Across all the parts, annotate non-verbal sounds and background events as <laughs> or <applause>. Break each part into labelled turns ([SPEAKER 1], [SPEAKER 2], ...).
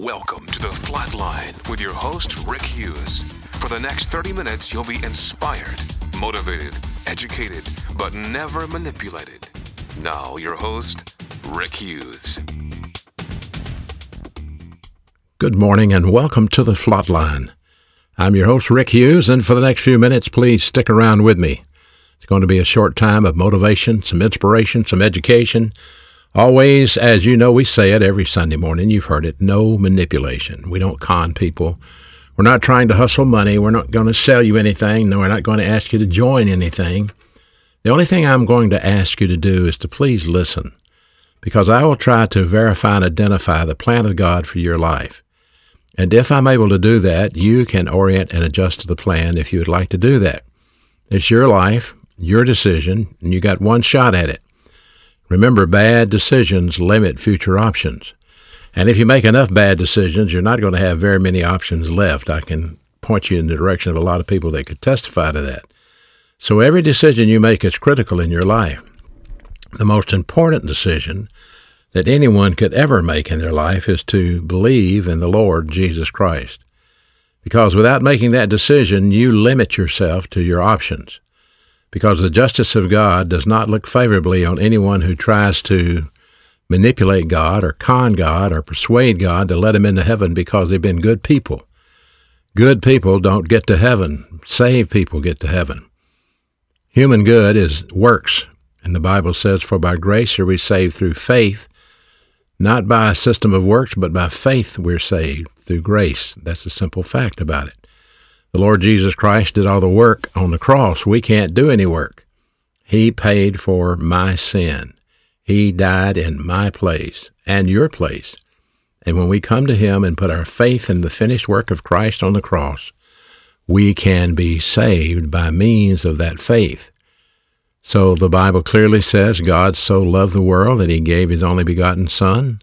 [SPEAKER 1] Welcome to the Flatline with your host, Rick Hughes. For the next 30 minutes, you'll be inspired, motivated, educated, but never manipulated. Now, your host, Rick Hughes.
[SPEAKER 2] Good morning and welcome to the Flatline. I'm your host, Rick Hughes, and for the next few minutes, please stick around with me. It's going to be a short time of motivation, some inspiration, some education. Always, as you know, we say it every Sunday morning. You've heard it no manipulation. We don't con people. We're not trying to hustle money. We're not going to sell you anything. No, we're not going to ask you to join anything. The only thing I'm going to ask you to do is to please listen, because I will try to verify and identify the plan of God for your life. And if I'm able to do that, you can orient and adjust to the plan if you would like to do that. It's your life, your decision, and you got one shot at it. Remember, bad decisions limit future options. And if you make enough bad decisions, you're not going to have very many options left. I can point you in the direction of a lot of people that could testify to that. So every decision you make is critical in your life. The most important decision that anyone could ever make in their life is to believe in the Lord Jesus Christ. Because without making that decision, you limit yourself to your options. Because the justice of God does not look favorably on anyone who tries to manipulate God or con God or persuade God to let him into heaven because they've been good people. Good people don't get to heaven. Saved people get to heaven. Human good is works. And the Bible says, For by grace are we saved through faith, not by a system of works, but by faith we're saved through grace. That's a simple fact about it. The Lord Jesus Christ did all the work on the cross. We can't do any work. He paid for my sin. He died in my place and your place. And when we come to Him and put our faith in the finished work of Christ on the cross, we can be saved by means of that faith. So the Bible clearly says God so loved the world that he gave his only begotten Son,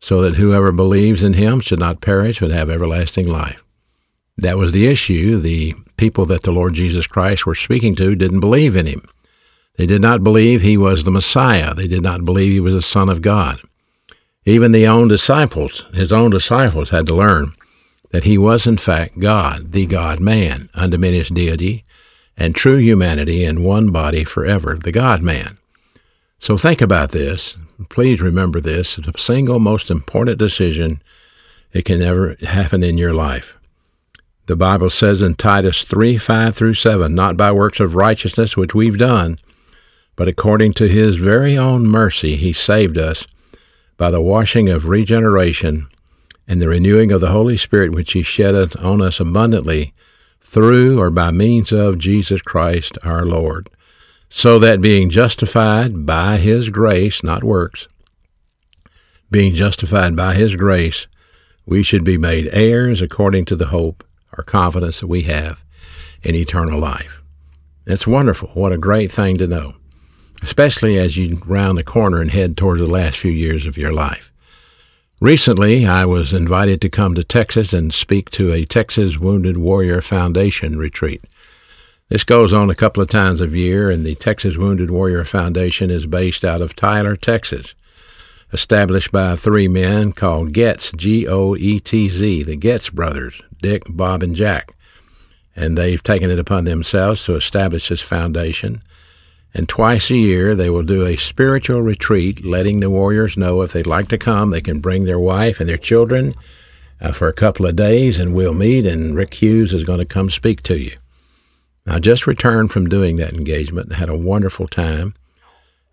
[SPEAKER 2] so that whoever believes in him should not perish but have everlasting life. That was the issue. The people that the Lord Jesus Christ were speaking to didn't believe in him. They did not believe he was the Messiah. They did not believe he was the Son of God. Even the own disciples, his own disciples, had to learn that he was in fact God, the God man, undiminished deity, and true humanity in one body forever, the God man. So think about this. Please remember this. It's the single most important decision it can ever happen in your life. The Bible says in Titus 3 5 through 7, not by works of righteousness which we've done, but according to his very own mercy, he saved us by the washing of regeneration and the renewing of the Holy Spirit, which he shed on us abundantly through or by means of Jesus Christ our Lord, so that being justified by his grace, not works, being justified by his grace, we should be made heirs according to the hope or confidence that we have in eternal life. It's wonderful. What a great thing to know, especially as you round the corner and head toward the last few years of your life. Recently, I was invited to come to Texas and speak to a Texas Wounded Warrior Foundation retreat. This goes on a couple of times a year, and the Texas Wounded Warrior Foundation is based out of Tyler, Texas. Established by three men called Goetz, G O E T Z, the Goetz brothers, Dick, Bob, and Jack. And they've taken it upon themselves to establish this foundation. And twice a year, they will do a spiritual retreat, letting the warriors know if they'd like to come, they can bring their wife and their children uh, for a couple of days, and we'll meet. And Rick Hughes is going to come speak to you. I just returned from doing that engagement and had a wonderful time.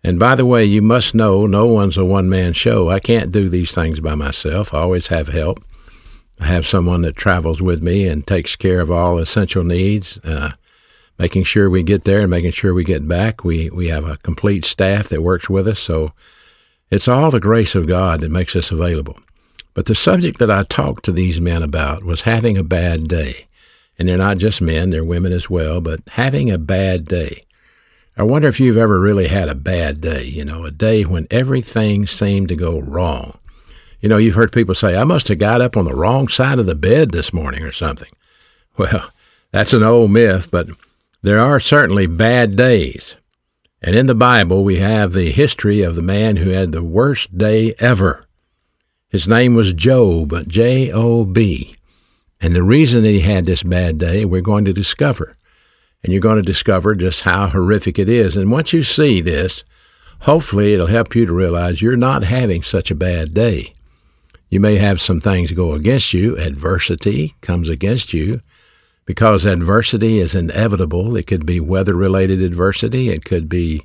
[SPEAKER 2] And by the way, you must know no one's a one man show. I can't do these things by myself. I always have help. I have someone that travels with me and takes care of all essential needs. Uh, making sure we get there and making sure we get back. We we have a complete staff that works with us, so it's all the grace of God that makes us available. But the subject that I talked to these men about was having a bad day. And they're not just men, they're women as well, but having a bad day. I wonder if you've ever really had a bad day, you know, a day when everything seemed to go wrong. You know, you've heard people say, I must have got up on the wrong side of the bed this morning or something. <laughs> Well, that's an old myth, but there are certainly bad days. And in the Bible, we have the history of the man who had the worst day ever. His name was Job, J O B. And the reason that he had this bad day, we're going to discover. And you're going to discover just how horrific it is. And once you see this, hopefully it'll help you to realize you're not having such a bad day. You may have some things go against you. Adversity comes against you because adversity is inevitable. It could be weather related adversity, it could be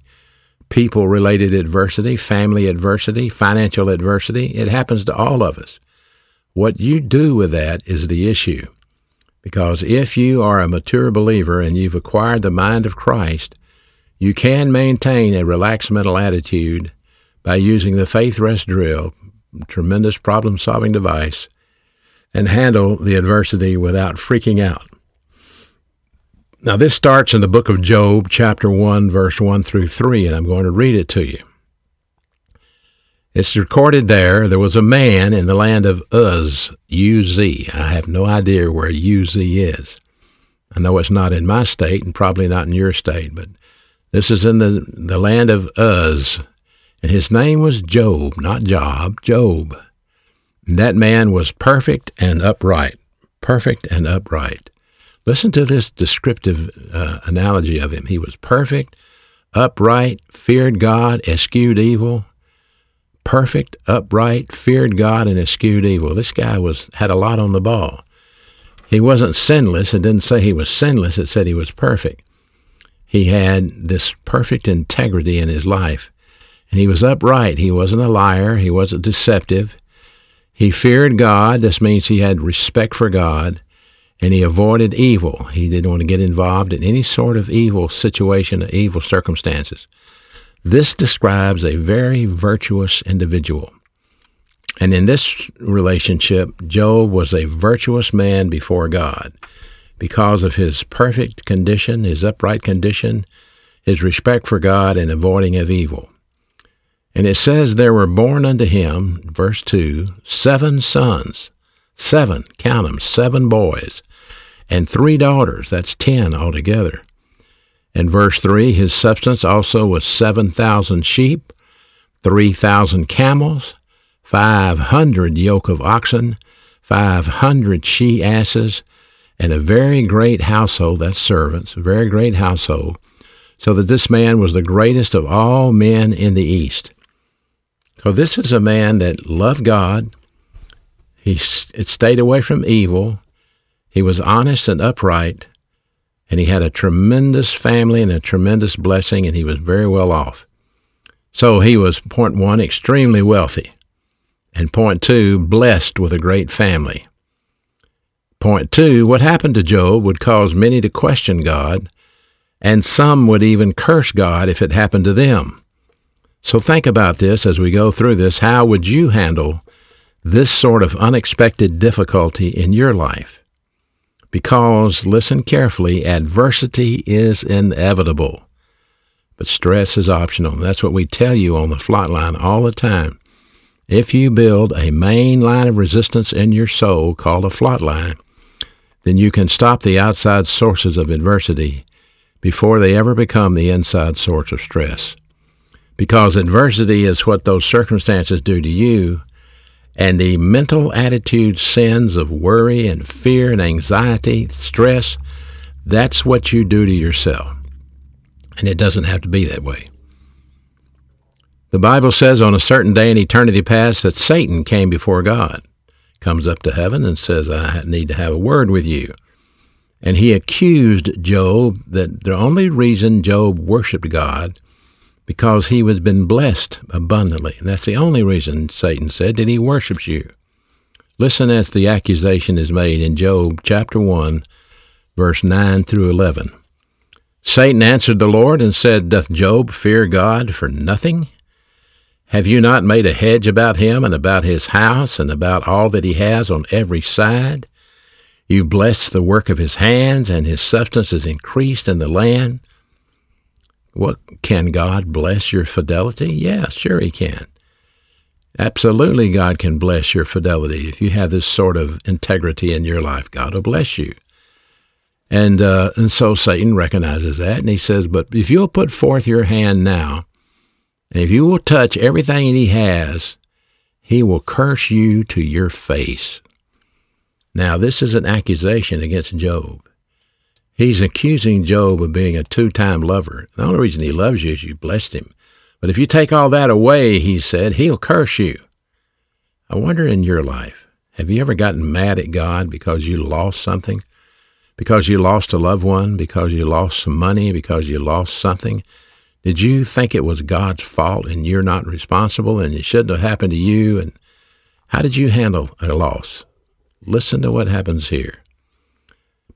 [SPEAKER 2] people related adversity, family adversity, financial adversity. It happens to all of us. What you do with that is the issue. Because if you are a mature believer and you've acquired the mind of Christ, you can maintain a relaxed mental attitude by using the faith rest drill, tremendous problem solving device, and handle the adversity without freaking out. Now, this starts in the book of Job, chapter 1, verse 1 through 3, and I'm going to read it to you. It's recorded there. There was a man in the land of Uz, UZ. I have no idea where U-Z is. I know it's not in my state and probably not in your state, but this is in the, the land of Uz. And his name was Job, not Job, Job. And that man was perfect and upright. Perfect and upright. Listen to this descriptive uh, analogy of him. He was perfect, upright, feared God, eschewed evil. Perfect, upright, feared God, and eschewed evil. This guy was had a lot on the ball. He wasn't sinless. It didn't say he was sinless. It said he was perfect. He had this perfect integrity in his life. And he was upright. He wasn't a liar. He wasn't deceptive. He feared God. This means he had respect for God and he avoided evil. He didn't want to get involved in any sort of evil situation or evil circumstances. This describes a very virtuous individual. And in this relationship, Job was a virtuous man before God because of his perfect condition, his upright condition, his respect for God, and avoiding of evil. And it says, There were born unto him, verse 2, seven sons, seven, count them, seven boys and three daughters. That's ten altogether. In verse 3, his substance also was 7,000 sheep, 3,000 camels, 500 yoke of oxen, 500 she asses, and a very great household, that's servants, a very great household, so that this man was the greatest of all men in the East. So this is a man that loved God. He stayed away from evil. He was honest and upright, and he had a tremendous family and a tremendous blessing, and he was very well off. So he was, point one, extremely wealthy, and point two, blessed with a great family. Point two, what happened to Job would cause many to question God, and some would even curse God if it happened to them. So think about this as we go through this. How would you handle this sort of unexpected difficulty in your life? because, listen carefully, adversity is inevitable, but stress is optional. That's what we tell you on the Flatline all the time. If you build a main line of resistance in your soul called a Flatline, then you can stop the outside sources of adversity before they ever become the inside source of stress. Because adversity is what those circumstances do to you, and the mental attitude sins of worry and fear and anxiety, stress, that's what you do to yourself. And it doesn't have to be that way. The Bible says on a certain day in eternity past that Satan came before God, comes up to heaven and says, I need to have a word with you. And he accused Job that the only reason Job worshiped God because he has been blessed abundantly. And that's the only reason, Satan said, that he worships you. Listen as the accusation is made in Job chapter 1, verse 9 through 11. Satan answered the Lord and said, Doth Job fear God for nothing? Have you not made a hedge about him and about his house and about all that he has on every side? You blessed the work of his hands, and his substance is increased in the land. What can God bless your fidelity? Yeah, sure He can. Absolutely, God can bless your fidelity. If you have this sort of integrity in your life, God will bless you. And uh, and so Satan recognizes that, and he says, "But if you'll put forth your hand now, and if you will touch everything he has, he will curse you to your face. Now, this is an accusation against Job. He's accusing Job of being a two time lover. The only reason he loves you is you blessed him. But if you take all that away, he said, he'll curse you. I wonder in your life, have you ever gotten mad at God because you lost something? Because you lost a loved one? Because you lost some money? Because you lost something? Did you think it was God's fault and you're not responsible and it shouldn't have happened to you? And how did you handle a loss? Listen to what happens here.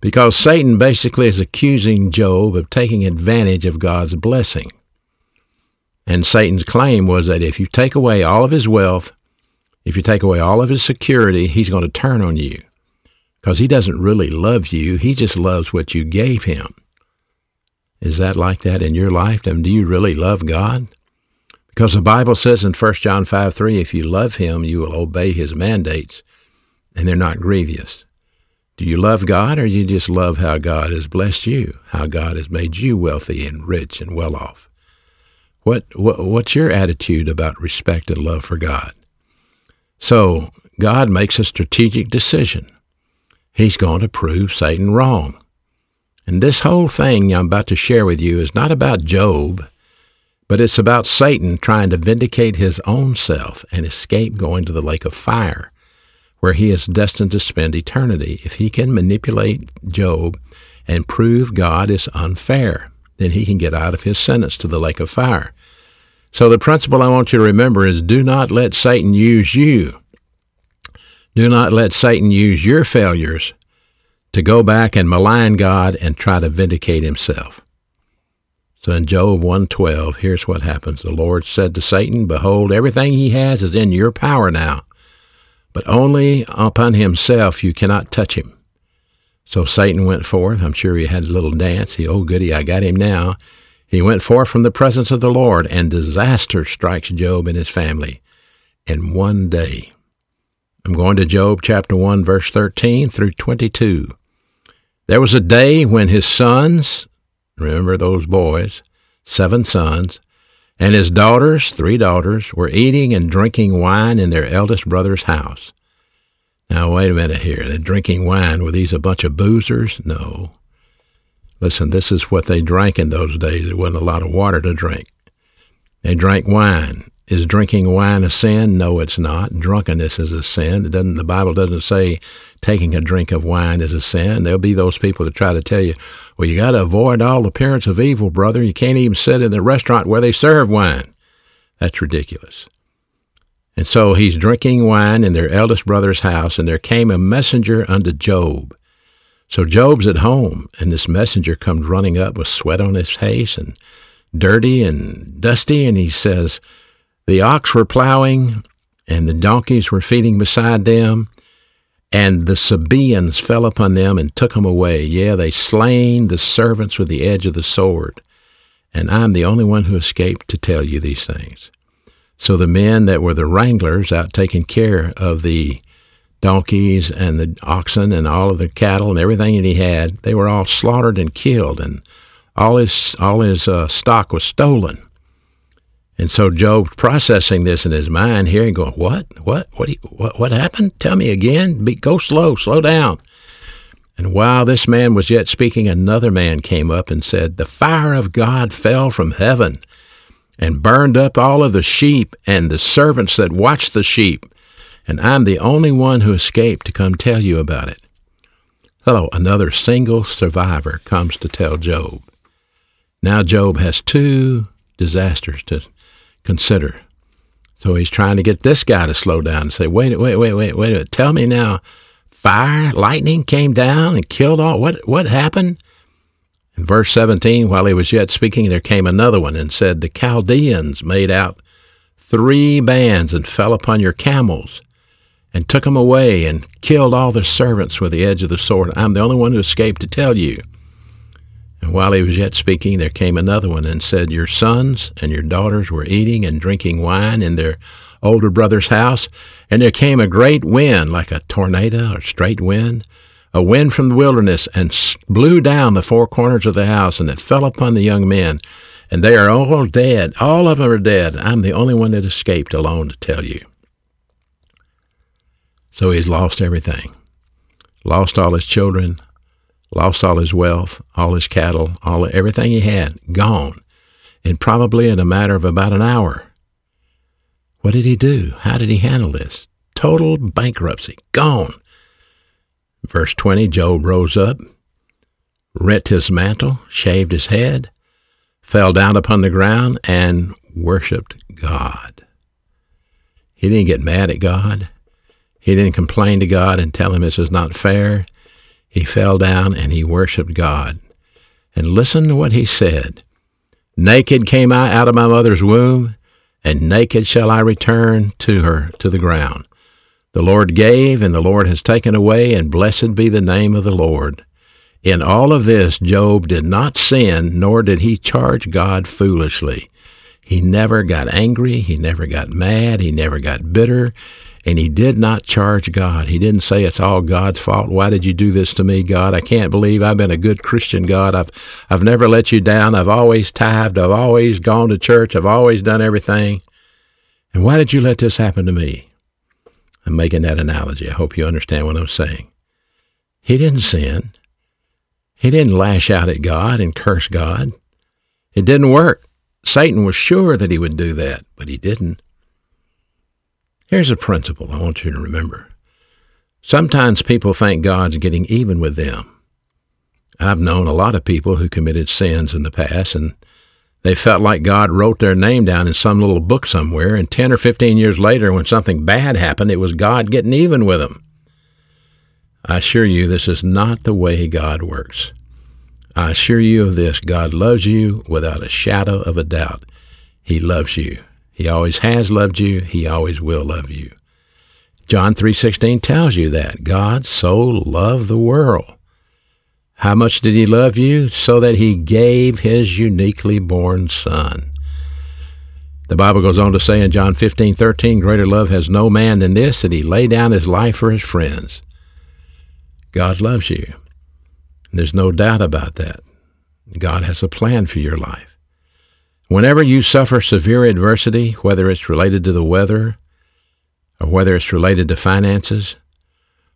[SPEAKER 2] Because Satan basically is accusing Job of taking advantage of God's blessing. And Satan's claim was that if you take away all of his wealth, if you take away all of his security, he's going to turn on you. Because he doesn't really love you, he just loves what you gave him. Is that like that in your life? And do you really love God? Because the Bible says in 1 John 5 3, if you love him, you will obey his mandates, and they're not grievous. Do you love God, or do you just love how God has blessed you, how God has made you wealthy and rich and well off? What, what what's your attitude about respect and love for God? So God makes a strategic decision. He's going to prove Satan wrong. And this whole thing I'm about to share with you is not about Job, but it's about Satan trying to vindicate his own self and escape going to the lake of fire, where he is destined to spend eternity. If he can manipulate Job and prove God is unfair, then he can get out of his sentence to the lake of fire. So the principle I want you to remember is do not let Satan use you. Do not let Satan use your failures to go back and malign God and try to vindicate himself. So in Job 1:12, here's what happens. The Lord said to Satan, "Behold, everything he has is in your power now, but only upon himself you cannot touch him." So Satan went forth. I'm sure he had a little dance. He, oh goody, I got him now. He went forth from the presence of the Lord, and disaster strikes Job and his family in one day. I'm going to Job chapter 1, verse 13 through 22. There was a day when his sons, remember those boys, seven sons, and his daughters, three daughters, were eating and drinking wine in their eldest brother's house. Now, wait a minute here. They're drinking wine. Were these a bunch of boozers? No. Listen, this is what they drank in those days. There wasn't a lot of water to drink. They drank wine. Is drinking wine a sin? No, it's not. Drunkenness is a sin. It doesn't. The Bible doesn't say taking a drink of wine is a sin. There'll be those people that try to tell you, well, you got to avoid all appearance of evil, brother. You can't even sit in a restaurant where they serve wine. That's ridiculous. And so he's drinking wine in their eldest brother's house, and there came a messenger unto Job so Job's at home, and this messenger comes running up with sweat on his face and dirty and dusty, and he says, The ox were plowing, and the donkeys were feeding beside them, and the Sabaeans fell upon them and took them away. Yea, they slain the servants with the edge of the sword. And I'm the only one who escaped to tell you these things. So the men that were the wranglers out taking care of the donkeys and the oxen and all of the cattle and everything that he had, they were all slaughtered and killed, and all his all his uh, stock was stolen. And so Job processing this in his mind here and going, "What? What? What? What? What happened? Tell me again. Be, go slow. Slow down." And while this man was yet speaking, another man came up and said, "The fire of God fell from heaven." And burned up all of the sheep and the servants that watched the sheep and I'm the only one who escaped to come tell you about it. Hello, another single survivor comes to tell Job. Now Job has two disasters to consider. So he's trying to get this guy to slow down and say, wait, wait, wait, wait, wait. Tell me now, fire, lightning came down and killed all. What, what happened? In verse 17, while he was yet speaking, there came another one and said, The Chaldeans made out three bands and fell upon your camels and took them away and killed all their servants with the edge of the sword. I'm the only one who escaped to tell you. And while he was yet speaking, there came another one and said, Your sons and your daughters were eating and drinking wine in their older brother's house, and there came a great wind, like a tornado or straight wind, a wind from the wilderness, and blew down the four corners of the house, and it fell upon the young men, and they are all dead. All of them are dead. I'm the only one that escaped alone to tell you. So he's lost everything. Lost all his children, lost all his wealth, all his cattle, all everything he had, gone. And probably in a matter of about an hour. What did he do? How did he handle this? Total bankruptcy, gone. Verse 20 Job rose up, rent his mantle, shaved his head, fell down upon the ground, and worshiped God. He didn't get mad at God. He didn't complain to God and tell him this is not fair. He fell down and he worshiped God. And listen to what he said Naked came I out of my mother's womb, and naked shall I return to her to the ground. The Lord gave, and the Lord has taken away, and blessed be the name of the Lord. In all of this, Job did not sin, nor did he charge God foolishly. He never got angry. He never got mad. He never got bitter. And he did not charge God. He didn't say it's all God's fault. Why did you do this to me, God? I can't believe I've been a good Christian, God. I've, I've never let you down. I've always tithed. I've always gone to church. I've always done everything. And why did you let this happen to me? I'm making that analogy. I hope you understand what I'm saying. He didn't sin. He didn't lash out at God and curse God. It didn't work. Satan was sure that he would do that, but he didn't. Here's a principle I want you to remember. Sometimes people think God's getting even with them. I've known a lot of people who committed sins in the past, and they felt like God wrote their name down in some little book somewhere, and 10 or 15 years later, when something bad happened, it was God getting even with them. I assure you, this is not the way God works. I assure you of this God loves you without a shadow of a doubt. He loves you. He always has loved you. He always will love you. John 3:16 tells you that God so loved the world. How much did he love you? So that he gave his uniquely born son. The Bible goes on to say in John 15:13, greater love has no man than this that he lay down his life for his friends. God loves you. There's no doubt about that. God has a plan for your life. Whenever you suffer severe adversity, whether it's related to the weather, or whether it's related to finances,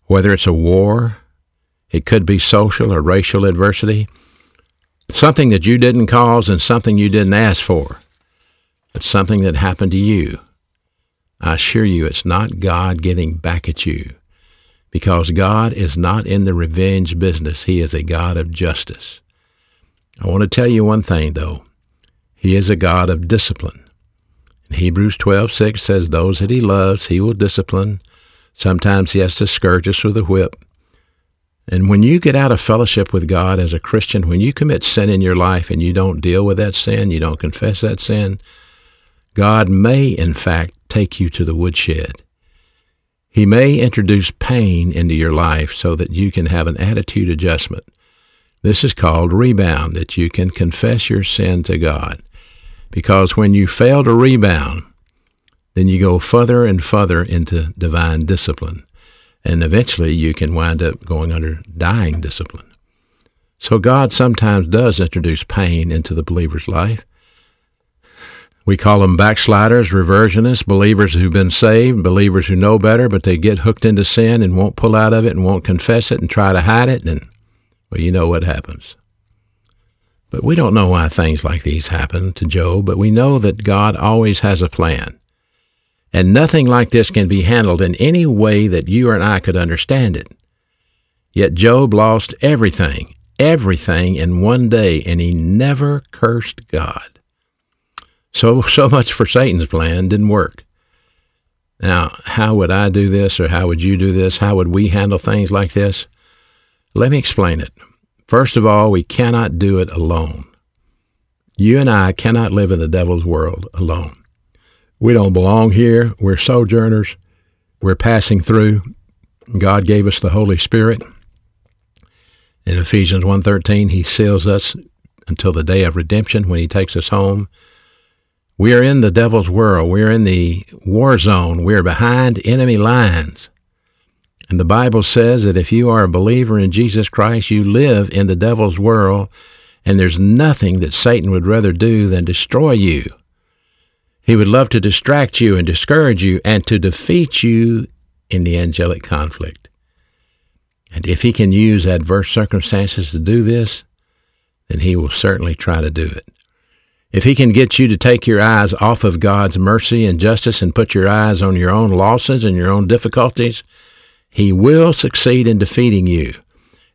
[SPEAKER 2] whether it's a war, it could be social or racial adversity, something that you didn't cause and something you didn't ask for, but something that happened to you. I assure you, it's not God getting back at you because God is not in the revenge business. He is a God of justice. I want to tell you one thing, though. He is a God of discipline. In Hebrews 12:6 says, Those that he loves, he will discipline. Sometimes he has to scourge us with a whip. And when you get out of fellowship with God as a Christian, when you commit sin in your life and you don't deal with that sin, you don't confess that sin, God may, in fact, take you to the woodshed. He may introduce pain into your life so that you can have an attitude adjustment. This is called rebound, that you can confess your sin to God. Because when you fail to rebound, then you go further and further into divine discipline. And eventually you can wind up going under dying discipline. So God sometimes does introduce pain into the believer's life we call them backsliders, reversionists, believers who've been saved, believers who know better, but they get hooked into sin and won't pull out of it and won't confess it and try to hide it. And, well, you know what happens. But we don't know why things like these happen to Job, but we know that God always has a plan. And nothing like this can be handled in any way that you and I could understand it. Yet Job lost everything, everything in one day, and he never cursed God. So, <laughs> so much for Satan's plan didn't work. Now, how would I do this or how would you do this? How would we handle things like this? Let me explain it. First of all, we cannot do it alone. You and I cannot live in the devil's world alone. We don't belong here. We're sojourners. We're passing through. God gave us the Holy Spirit. In Ephesians 1:13, he seals us until the day of redemption when he takes us home. We are in the devil's world. We are in the war zone. We are behind enemy lines. And the Bible says that if you are a believer in Jesus Christ, you live in the devil's world, and there's nothing that Satan would rather do than destroy you. He would love to distract you and discourage you and to defeat you in the angelic conflict. And if he can use adverse circumstances to do this, then he will certainly try to do it. If he can get you to take your eyes off of God's mercy and justice and put your eyes on your own losses and your own difficulties, he will succeed in defeating you.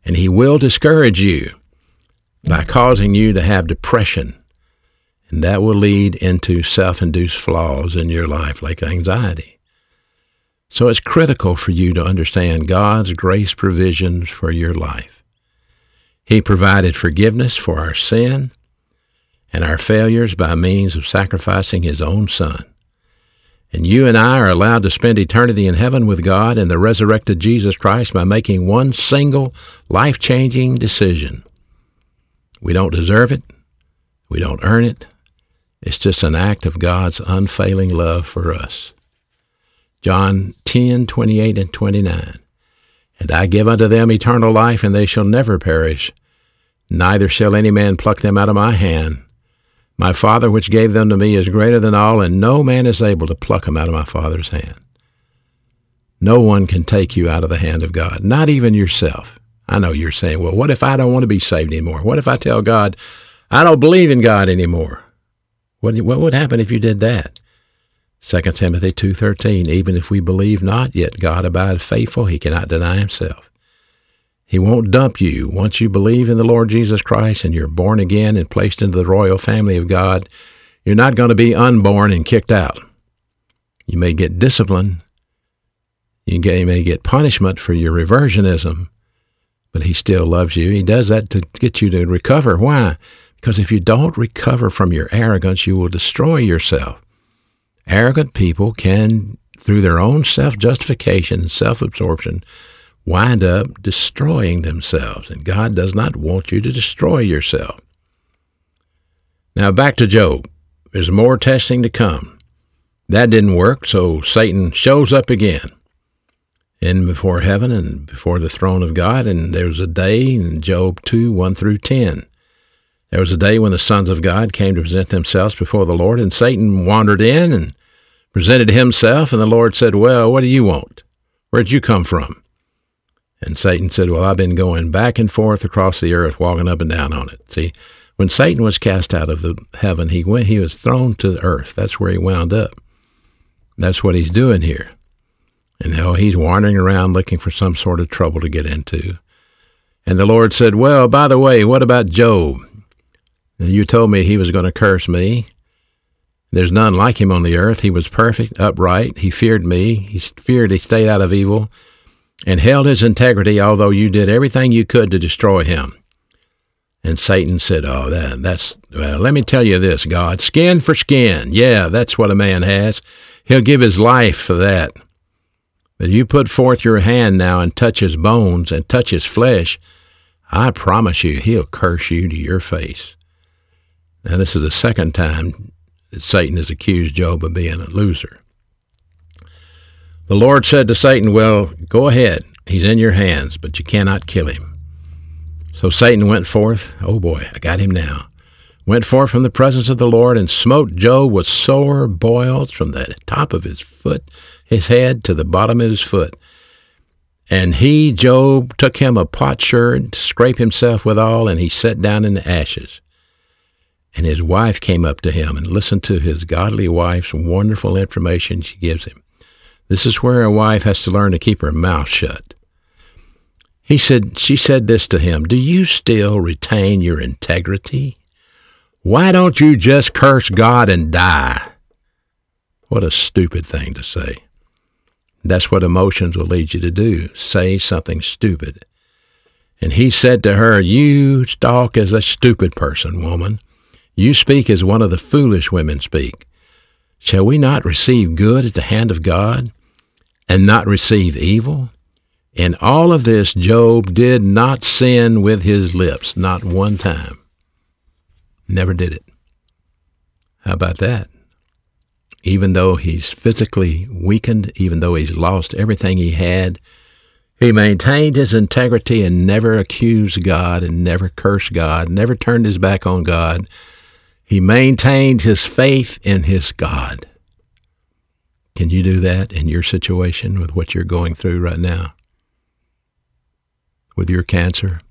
[SPEAKER 2] And he will discourage you by causing you to have depression. And that will lead into self induced flaws in your life, like anxiety. So it's critical for you to understand God's grace provisions for your life. He provided forgiveness for our sin and our failures by means of sacrificing His own Son. And you and I are allowed to spend eternity in heaven with God and the resurrected Jesus Christ by making one single life changing decision. We don't deserve it, we don't earn it. It's just an act of God's unfailing love for us. John 10 28 and 29. And I give unto them eternal life, and they shall never perish, neither shall any man pluck them out of my hand. My Father which gave them to me is greater than all, and no man is able to pluck them out of my Father's hand. No one can take you out of the hand of God, not even yourself. I know you're saying, well, what if I don't want to be saved anymore? What if I tell God, I don't believe in God anymore? What, what would happen if you did that? 2 Timothy 2.13, even if we believe not, yet God abide faithful, he cannot deny himself. He won't dump you. Once you believe in the Lord Jesus Christ and you're born again and placed into the royal family of God, you're not going to be unborn and kicked out. You may get discipline. You may get punishment for your reversionism, but he still loves you. He does that to get you to recover. Why? Because if you don't recover from your arrogance, you will destroy yourself. Arrogant people can, through their own self justification self absorption, wind up destroying themselves. And God does not want you to destroy yourself. Now, back to Job. There's more testing to come. That didn't work, so Satan shows up again in before heaven and before the throne of God. And there was a day in Job 2 1 through 10. There was a day when the sons of God came to present themselves before the Lord, and Satan wandered in and presented himself. And the Lord said, Well, what do you want? Where'd you come from? And Satan said, Well, I've been going back and forth across the earth, walking up and down on it. See, when Satan was cast out of the heaven, he went he was thrown to the earth. That's where he wound up. That's what he's doing here. And now he's wandering around looking for some sort of trouble to get into. And the Lord said, Well, by the way, what about Job? You told me he was going to curse me. There's none like him on the earth. He was perfect, upright. He feared me. He feared he stayed out of evil and held his integrity, although you did everything you could to destroy him. And Satan said, Oh, that, that's, well, let me tell you this, God, skin for skin. Yeah, that's what a man has. He'll give his life for that. But you put forth your hand now and touch his bones and touch his flesh, I promise you, he'll curse you to your face. Now, this is the second time that Satan has accused Job of being a loser. The Lord said to Satan, Well, go ahead. He's in your hands, but you cannot kill him. So Satan went forth. Oh boy, I got him now. Went forth from the presence of the Lord and smote Job with sore boils from the top of his foot, his head, to the bottom of his foot. And he, Job, took him a potsherd to scrape himself withal, and he sat down in the ashes. And his wife came up to him and listened to his godly wife's wonderful information she gives him. This is where a wife has to learn to keep her mouth shut. He said, she said this to him, Do you still retain your integrity? Why don't you just curse God and die? What a stupid thing to say. That's what emotions will lead you to do. Say something stupid. And he said to her, You talk as a stupid person, woman. You speak as one of the foolish women speak. Shall we not receive good at the hand of God and not receive evil? In all of this, Job did not sin with his lips, not one time. Never did it. How about that? Even though he's physically weakened, even though he's lost everything he had, he maintained his integrity and never accused God and never cursed God, never turned his back on God. He maintained his faith in his God. Can you do that in your situation with what you're going through right now? With your cancer?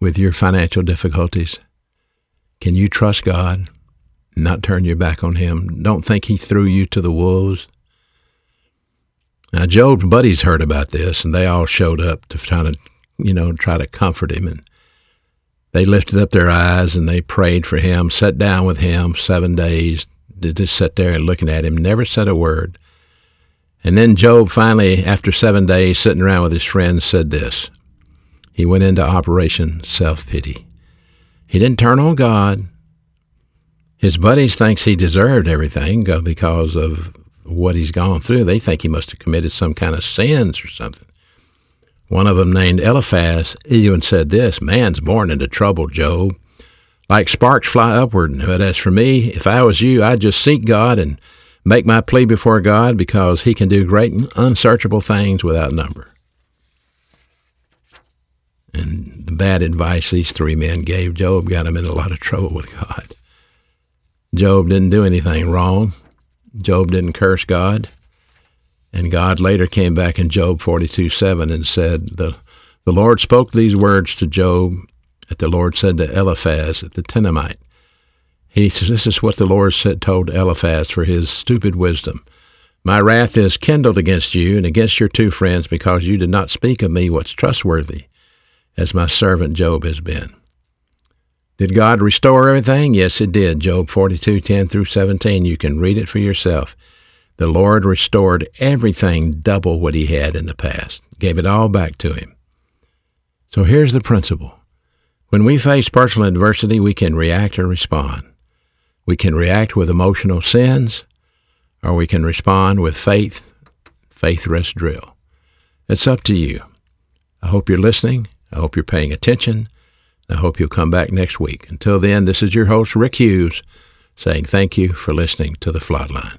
[SPEAKER 2] With your financial difficulties? Can you trust God? Not turn your back on Him? Don't think He threw you to the wolves? Now, Job's buddies heard about this, and they all showed up to try to, you know, try to comfort him. And they lifted up their eyes and they prayed for him, sat down with him seven days, just sat there and looking at him, never said a word. And then Job finally, after seven days sitting around with his friends, said this. He went into Operation Self Pity. He didn't turn on God. His buddies thinks he deserved everything because of what he's gone through. They think he must have committed some kind of sins or something. One of them, named Eliphaz, even said this Man's born into trouble, Job. Like sparks fly upward. But as for me, if I was you, I'd just seek God and make my plea before God because he can do great and unsearchable things without number. And the bad advice these three men gave Job got him in a lot of trouble with God. Job didn't do anything wrong. Job didn't curse God. And God later came back in Job 42 7 and said, the, the Lord spoke these words to Job that the Lord said to Eliphaz, at the Temanite. He says, This is what the Lord said, told Eliphaz for his stupid wisdom. My wrath is kindled against you and against your two friends because you did not speak of me what's trustworthy, as my servant Job has been. Did God restore everything? Yes, it did. Job 42, 10 through 17. You can read it for yourself. The Lord restored everything double what he had in the past, gave it all back to him. So here's the principle. When we face personal adversity, we can react or respond. We can react with emotional sins, or we can respond with faith, faith rest drill. It's up to you. I hope you're listening. I hope you're paying attention. I hope you'll come back next week. Until then, this is your host, Rick Hughes, saying thank you for listening to The Flatline.